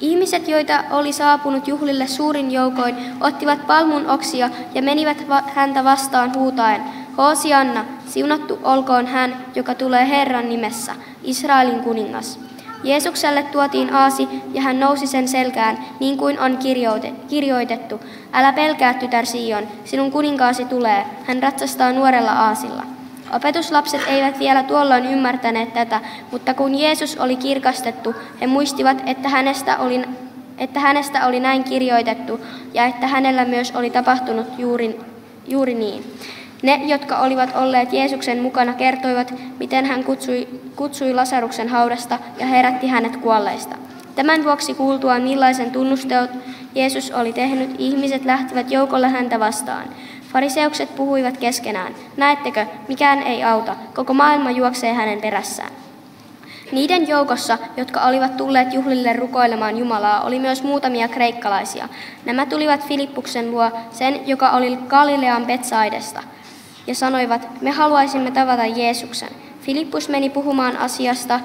Ihmiset, joita oli saapunut juhlille suurin joukoin, ottivat palmun oksia ja menivät häntä vastaan huutaen, Hoosianna, siunattu olkoon hän, joka tulee Herran nimessä, Israelin kuningas. Jeesukselle tuotiin aasi ja hän nousi sen selkään, niin kuin on kirjoitettu. Älä pelkää, tytär Sion, sinun kuninkaasi tulee, hän ratsastaa nuorella aasilla. Opetuslapset eivät vielä tuolloin ymmärtäneet tätä, mutta kun Jeesus oli kirkastettu, he muistivat, että hänestä oli, että hänestä oli näin kirjoitettu ja että hänellä myös oli tapahtunut juuri, juuri niin. Ne, jotka olivat olleet Jeesuksen mukana, kertoivat, miten hän kutsui, kutsui Lasaruksen haudasta ja herätti hänet kuolleista. Tämän vuoksi kuultuaan millaisen tunnusteot Jeesus oli tehnyt, ihmiset lähtivät joukolle häntä vastaan. Fariseukset puhuivat keskenään, näettekö, mikään ei auta, koko maailma juoksee hänen perässään. Niiden joukossa, jotka olivat tulleet juhlille rukoilemaan Jumalaa, oli myös muutamia kreikkalaisia. Nämä tulivat Filippuksen luo, sen, joka oli Galilean Betsaidesta, ja sanoivat, me haluaisimme tavata Jeesuksen. Filippus meni puhumaan asiasta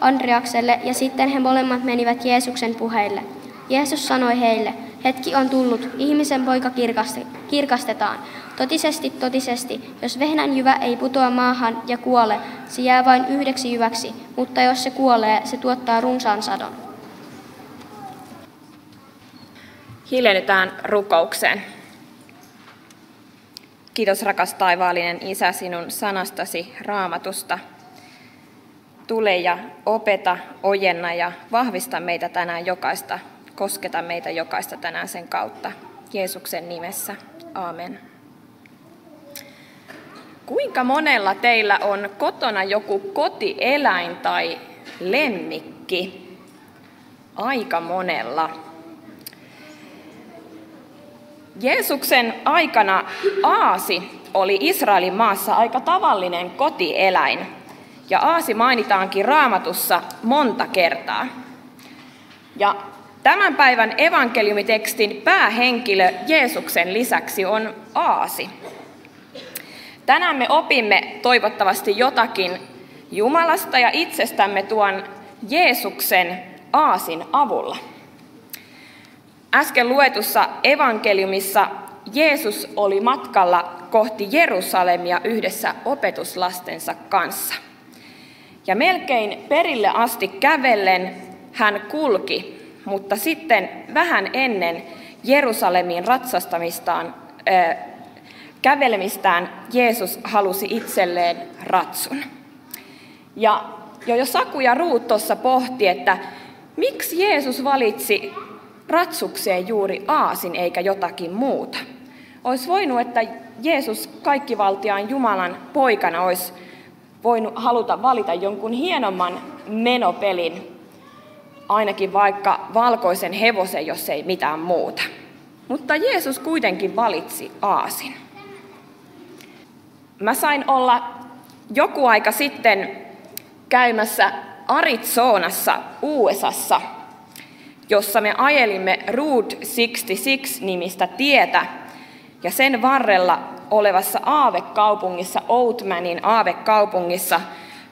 Andreakselle, ja sitten he molemmat menivät Jeesuksen puheille. Jeesus sanoi heille, hetki on tullut, ihmisen poika kirkastetaan. Totisesti, totisesti, jos vehnän jyvä ei putoa maahan ja kuole, se jää vain yhdeksi jyväksi, mutta jos se kuolee, se tuottaa runsaan sadon. Hiljennytään rukoukseen. Kiitos rakas taivaallinen Isä sinun sanastasi raamatusta. Tule ja opeta, ojenna ja vahvista meitä tänään jokaista kosketa meitä jokaista tänään sen kautta. Jeesuksen nimessä. Aamen. Kuinka monella teillä on kotona joku kotieläin tai lemmikki? Aika monella. Jeesuksen aikana aasi oli Israelin maassa aika tavallinen kotieläin, ja aasi mainitaankin raamatussa monta kertaa. Ja Tämän päivän evankeliumitekstin päähenkilö Jeesuksen lisäksi on Aasi. Tänään me opimme toivottavasti jotakin Jumalasta ja itsestämme tuon Jeesuksen Aasin avulla. Äsken luetussa evankeliumissa Jeesus oli matkalla kohti Jerusalemia yhdessä opetuslastensa kanssa. Ja melkein perille asti kävellen hän kulki mutta sitten vähän ennen Jerusalemiin ratsastamistaan, kävelemistään Jeesus halusi itselleen ratsun. Ja jo, jo Saku ja Ruut tuossa pohti, että miksi Jeesus valitsi ratsukseen juuri aasin eikä jotakin muuta. Olisi voinut, että Jeesus kaikkivaltiaan Jumalan poikana olisi voinut haluta valita jonkun hienomman menopelin ainakin vaikka valkoisen hevosen, jos ei mitään muuta. Mutta Jeesus kuitenkin valitsi aasin. Mä sain olla joku aika sitten käymässä Arizonassa, USAssa, jossa me ajelimme Route 66-nimistä tietä, ja sen varrella olevassa aavekaupungissa, Oatmanin aavekaupungissa,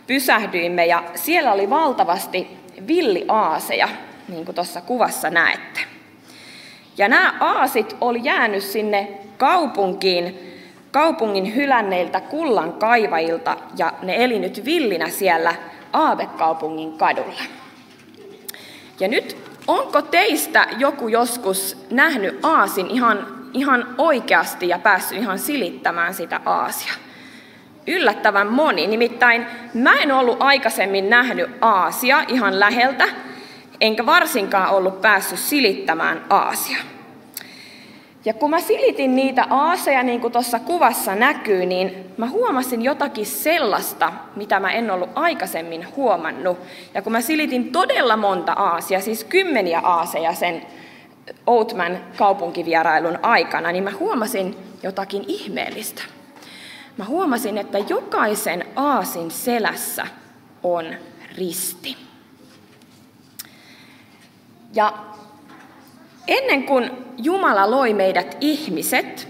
pysähdyimme, ja siellä oli valtavasti villiaaseja, niin kuin tuossa kuvassa näette. Ja nämä aasit oli jäänyt sinne kaupunkiin, kaupungin hylänneiltä kullan kaivajilta, ja ne eli nyt villinä siellä aavekaupungin kadulla. Ja nyt onko teistä joku joskus nähnyt aasin ihan, ihan oikeasti ja päässyt ihan silittämään sitä aasia? Yllättävän moni. Nimittäin mä en ollut aikaisemmin nähnyt Aasia ihan läheltä, enkä varsinkaan ollut päässyt silittämään Aasia. Ja kun mä silitin niitä aaseja, niin kuin tuossa kuvassa näkyy, niin mä huomasin jotakin sellaista, mitä mä en ollut aikaisemmin huomannut. Ja kun mä silitin todella monta aasia, siis kymmeniä aaseja sen Outman kaupunkivierailun aikana, niin mä huomasin jotakin ihmeellistä mä huomasin, että jokaisen aasin selässä on risti. Ja ennen kuin Jumala loi meidät ihmiset,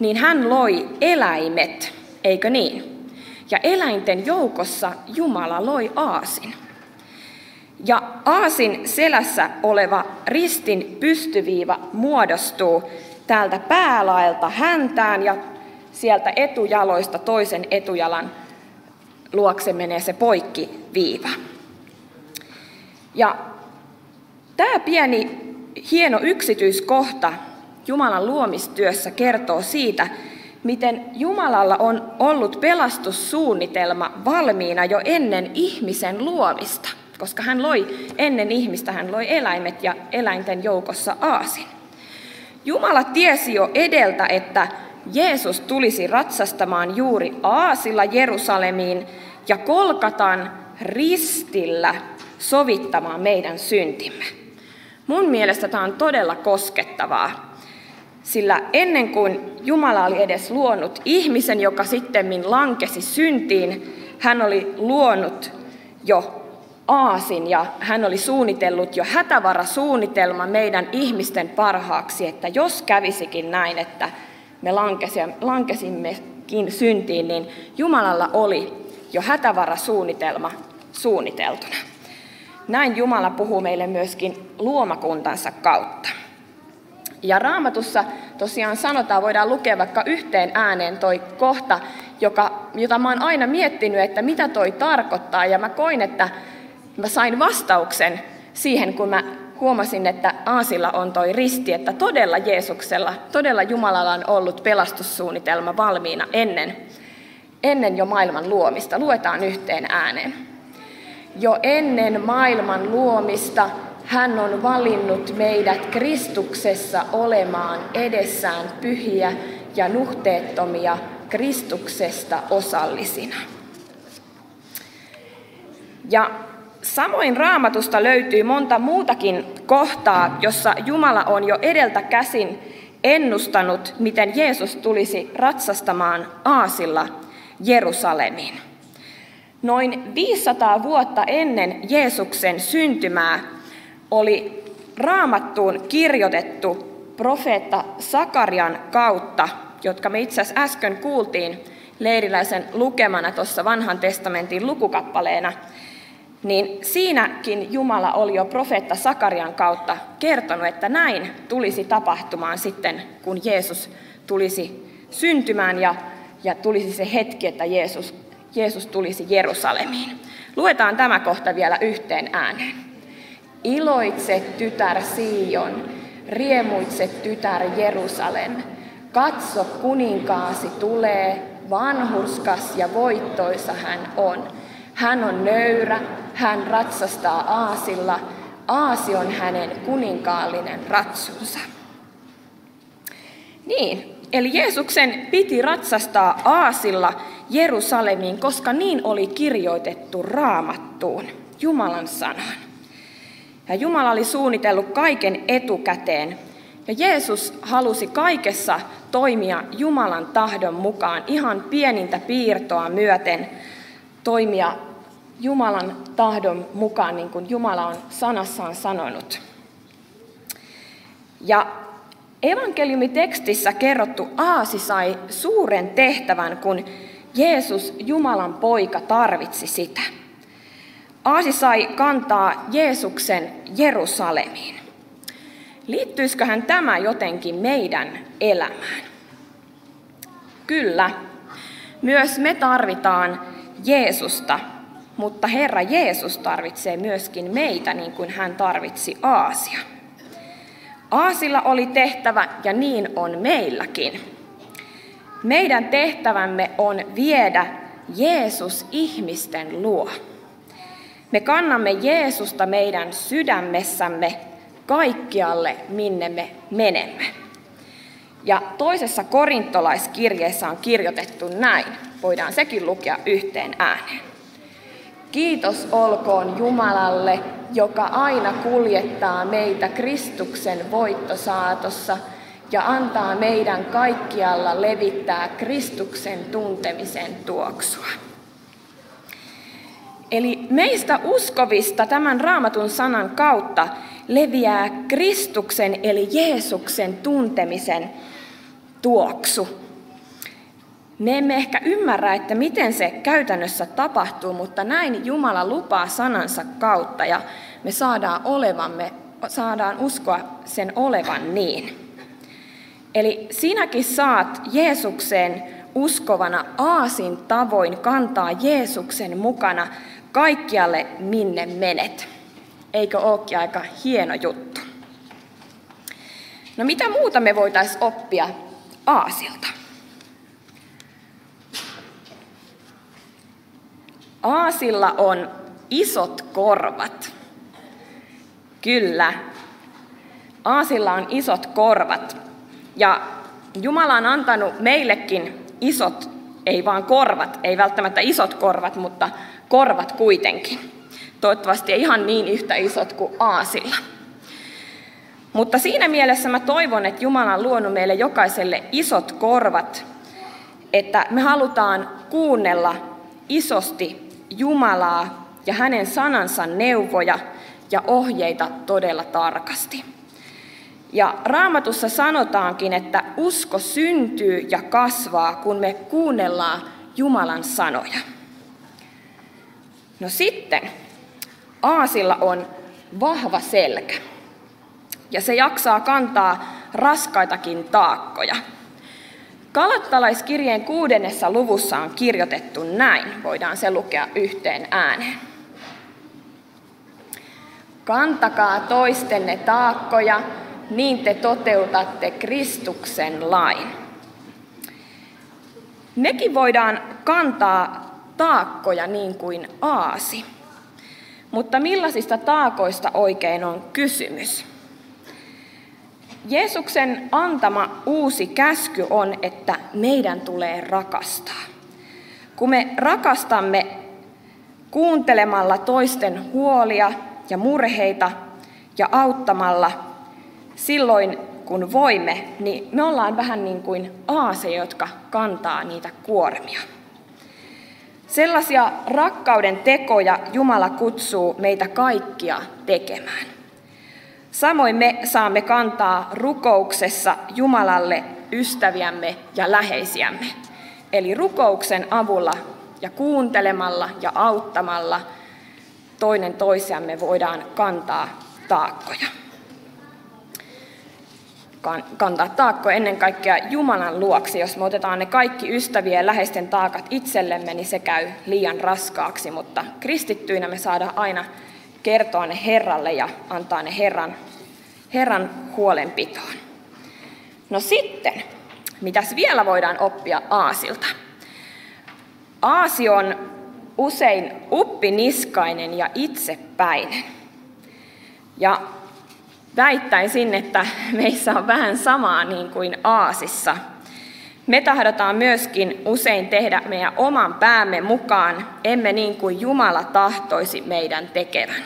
niin hän loi eläimet, eikö niin? Ja eläinten joukossa Jumala loi aasin. Ja aasin selässä oleva ristin pystyviiva muodostuu täältä päälaelta häntään ja sieltä etujaloista toisen etujalan luokse menee se poikkiviiva. Ja tämä pieni hieno yksityiskohta Jumalan luomistyössä kertoo siitä, miten Jumalalla on ollut pelastussuunnitelma valmiina jo ennen ihmisen luomista, koska hän loi ennen ihmistä, hän loi eläimet ja eläinten joukossa aasin. Jumala tiesi jo edeltä, että Jeesus tulisi ratsastamaan juuri aasilla Jerusalemiin ja kolkatan ristillä sovittamaan meidän syntimme. Mun mielestä tämä on todella koskettavaa, sillä ennen kuin Jumala oli edes luonut ihmisen, joka sitten lankesi syntiin, hän oli luonut jo aasin ja hän oli suunnitellut jo hätävarasuunnitelma meidän ihmisten parhaaksi, että jos kävisikin näin, että me lankesimmekin syntiin, niin Jumalalla oli jo hätävarasuunnitelma suunniteltuna. Näin Jumala puhuu meille myöskin luomakuntansa kautta. Ja raamatussa tosiaan sanotaan, voidaan lukea vaikka yhteen ääneen toi kohta, joka, jota mä oon aina miettinyt, että mitä toi tarkoittaa. Ja mä koin, että mä sain vastauksen siihen, kun mä huomasin, että Aasilla on toi risti, että todella Jeesuksella, todella Jumalalla on ollut pelastussuunnitelma valmiina ennen, ennen jo maailman luomista. Luetaan yhteen ääneen. Jo ennen maailman luomista hän on valinnut meidät Kristuksessa olemaan edessään pyhiä ja nuhteettomia Kristuksesta osallisina. Ja samoin raamatusta löytyy monta muutakin kohtaa, jossa Jumala on jo edeltä käsin ennustanut, miten Jeesus tulisi ratsastamaan aasilla Jerusalemiin. Noin 500 vuotta ennen Jeesuksen syntymää oli raamattuun kirjoitettu profeetta Sakarian kautta, jotka me itse asiassa äsken kuultiin leiriläisen lukemana tuossa vanhan testamentin lukukappaleena, niin siinäkin Jumala oli jo profeetta Sakarian kautta kertonut, että näin tulisi tapahtumaan sitten, kun Jeesus tulisi syntymään ja, ja tulisi se hetki, että Jeesus, Jeesus tulisi Jerusalemiin. Luetaan tämä kohta vielä yhteen ääneen. Iloitse tytär Sion, riemuitse tytär Jerusalem. Katso kuninkaasi tulee, vanhurskas ja voittoisa hän on. Hän on nöyrä, hän ratsastaa aasilla, aasi on hänen kuninkaallinen ratsunsa. Niin, eli Jeesuksen piti ratsastaa aasilla Jerusalemiin, koska niin oli kirjoitettu raamattuun, Jumalan sanaan. Ja Jumala oli suunnitellut kaiken etukäteen. Ja Jeesus halusi kaikessa toimia Jumalan tahdon mukaan, ihan pienintä piirtoa myöten toimia Jumalan tahdon mukaan, niin kuin Jumala on sanassaan sanonut. Ja evankeliumitekstissä kerrottu aasi sai suuren tehtävän, kun Jeesus, Jumalan poika, tarvitsi sitä. Aasi sai kantaa Jeesuksen Jerusalemiin. Liittyisiköhän tämä jotenkin meidän elämään? Kyllä. Myös me tarvitaan Jeesusta, mutta Herra Jeesus tarvitsee myöskin meitä niin kuin hän tarvitsi Aasia. Aasilla oli tehtävä ja niin on meilläkin. Meidän tehtävämme on viedä Jeesus ihmisten luo. Me kannamme Jeesusta meidän sydämessämme kaikkialle, minne me menemme. Ja toisessa korintolaiskirjeessä on kirjoitettu näin. Voidaan sekin lukea yhteen ääneen. Kiitos olkoon Jumalalle, joka aina kuljettaa meitä Kristuksen voittosaatossa ja antaa meidän kaikkialla levittää Kristuksen tuntemisen tuoksua. Eli meistä uskovista tämän raamatun sanan kautta leviää Kristuksen eli Jeesuksen tuntemisen tuoksu. Me emme ehkä ymmärrä, että miten se käytännössä tapahtuu, mutta näin Jumala lupaa sanansa kautta ja me saadaan, olevamme, saadaan uskoa sen olevan niin. Eli sinäkin saat Jeesukseen uskovana aasin tavoin kantaa Jeesuksen mukana kaikkialle, minne menet. Eikö olekin aika hieno juttu? No mitä muuta me voitaisiin oppia Aasilta? Aasilla on isot korvat. Kyllä. Aasilla on isot korvat. Ja Jumala on antanut meillekin isot, ei vaan korvat, ei välttämättä isot korvat, mutta korvat kuitenkin. Toivottavasti ei ihan niin yhtä isot kuin Aasilla. Mutta siinä mielessä mä toivon, että Jumala on luonut meille jokaiselle isot korvat, että me halutaan kuunnella isosti Jumalaa ja hänen sanansa neuvoja ja ohjeita todella tarkasti. Ja raamatussa sanotaankin, että usko syntyy ja kasvaa, kun me kuunnellaan Jumalan sanoja. No sitten, Aasilla on vahva selkä ja se jaksaa kantaa raskaitakin taakkoja. Kalattalaiskirjeen kuudennessa luvussa on kirjoitettu näin, voidaan se lukea yhteen ääneen. Kantakaa toistenne taakkoja, niin te toteutatte Kristuksen lain. Mekin voidaan kantaa taakkoja niin kuin aasi. Mutta millaisista taakoista oikein on kysymys? Jeesuksen antama uusi käsky on, että meidän tulee rakastaa. Kun me rakastamme kuuntelemalla toisten huolia ja murheita ja auttamalla silloin, kun voimme, niin me ollaan vähän niin kuin aase, jotka kantaa niitä kuormia. Sellaisia rakkauden tekoja Jumala kutsuu meitä kaikkia tekemään. Samoin me saamme kantaa rukouksessa Jumalalle ystäviämme ja läheisiämme. Eli rukouksen avulla ja kuuntelemalla ja auttamalla toinen toisiamme voidaan kantaa taakkoja. Kantaa taakkoja ennen kaikkea Jumalan luoksi. Jos me otetaan ne kaikki ystävien ja läheisten taakat itsellemme, niin se käy liian raskaaksi, mutta kristittyinä me saadaan aina kertoa ne Herralle ja antaa ne Herran, Herran huolenpitoon. No sitten, mitäs vielä voidaan oppia Aasilta? Aasi on usein uppiniskainen ja itsepäinen. Ja väittäisin, että meissä on vähän samaa niin kuin Aasissa – me tahdotaan myöskin usein tehdä meidän oman päämme mukaan, emme niin kuin Jumala tahtoisi meidän tekevän.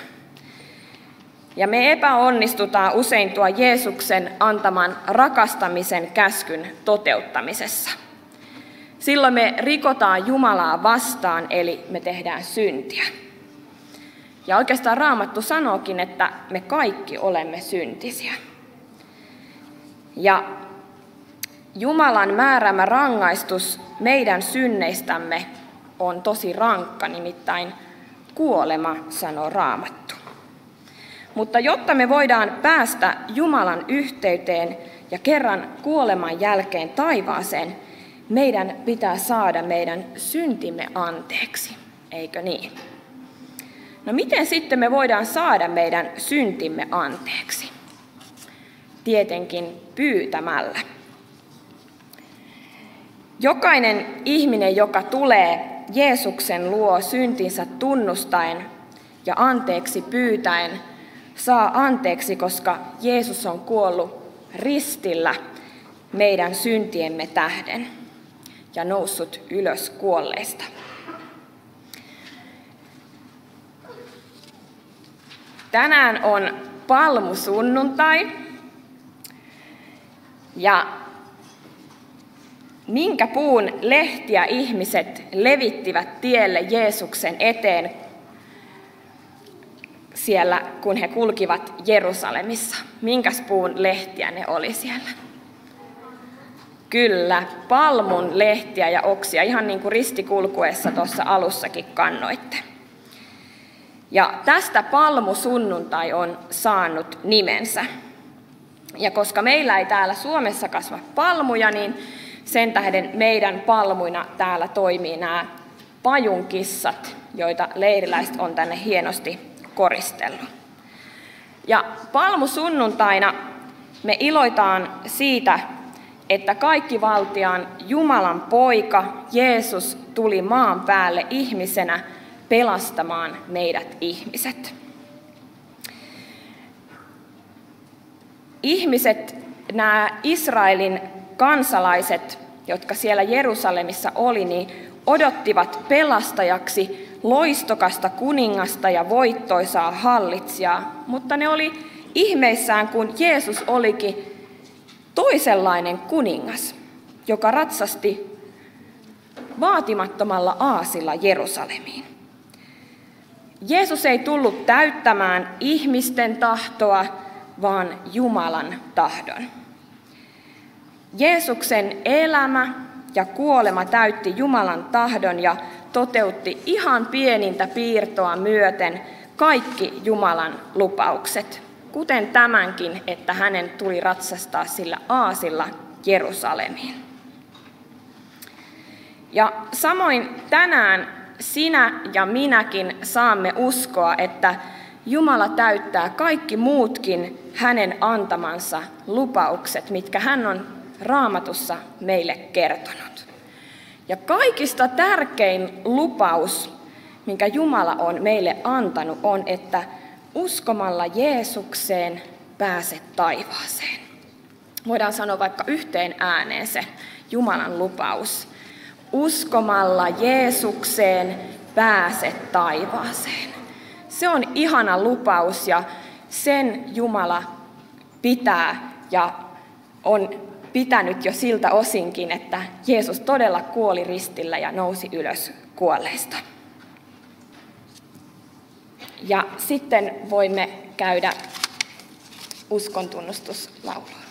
Ja me epäonnistutaan usein tuo Jeesuksen antaman rakastamisen käskyn toteuttamisessa. Silloin me rikotaan Jumalaa vastaan, eli me tehdään syntiä. Ja oikeastaan Raamattu sanookin, että me kaikki olemme syntisiä. Ja Jumalan määräämä rangaistus meidän synneistämme on tosi rankka, nimittäin kuolema, sanoo Raamattu. Mutta jotta me voidaan päästä Jumalan yhteyteen ja kerran kuoleman jälkeen taivaaseen, meidän pitää saada meidän syntimme anteeksi, eikö niin? No miten sitten me voidaan saada meidän syntimme anteeksi? Tietenkin pyytämällä. Jokainen ihminen, joka tulee Jeesuksen luo syntinsä tunnustaen ja anteeksi pyytäen, saa anteeksi, koska Jeesus on kuollut ristillä meidän syntiemme tähden ja noussut ylös kuolleista. Tänään on palmusunnuntai ja minkä puun lehtiä ihmiset levittivät tielle Jeesuksen eteen siellä, kun he kulkivat Jerusalemissa? Minkäs puun lehtiä ne oli siellä? Kyllä, palmun lehtiä ja oksia, ihan niin kuin ristikulkuessa tuossa alussakin kannoitte. Ja tästä palmusunnuntai on saanut nimensä. Ja koska meillä ei täällä Suomessa kasva palmuja, niin sen tähden meidän palmuina täällä toimii nämä pajunkissat, joita leiriläiset on tänne hienosti koristellut. Ja palmusunnuntaina me iloitaan siitä, että kaikki valtiaan Jumalan poika Jeesus tuli maan päälle ihmisenä pelastamaan meidät ihmiset. Ihmiset, nämä Israelin kansalaiset, jotka siellä Jerusalemissa oli, niin odottivat pelastajaksi loistokasta kuningasta ja voittoisaa hallitsijaa, mutta ne oli ihmeissään, kun Jeesus olikin toisenlainen kuningas, joka ratsasti vaatimattomalla aasilla Jerusalemiin. Jeesus ei tullut täyttämään ihmisten tahtoa, vaan Jumalan tahdon. Jeesuksen elämä ja kuolema täytti Jumalan tahdon ja toteutti ihan pienintä piirtoa myöten kaikki Jumalan lupaukset, kuten tämänkin, että hänen tuli ratsastaa sillä aasilla Jerusalemiin. Ja samoin tänään sinä ja minäkin saamme uskoa, että Jumala täyttää kaikki muutkin hänen antamansa lupaukset, mitkä hän on raamatussa meille kertonut. Ja kaikista tärkein lupaus, minkä Jumala on meille antanut, on, että uskomalla Jeesukseen pääset taivaaseen. Voidaan sanoa vaikka yhteen ääneen se Jumalan lupaus. Uskomalla Jeesukseen pääset taivaaseen. Se on ihana lupaus ja sen Jumala pitää ja on pitänyt jo siltä osinkin, että Jeesus todella kuoli ristillä ja nousi ylös kuolleista. Ja sitten voimme käydä uskontunnustuslaulua.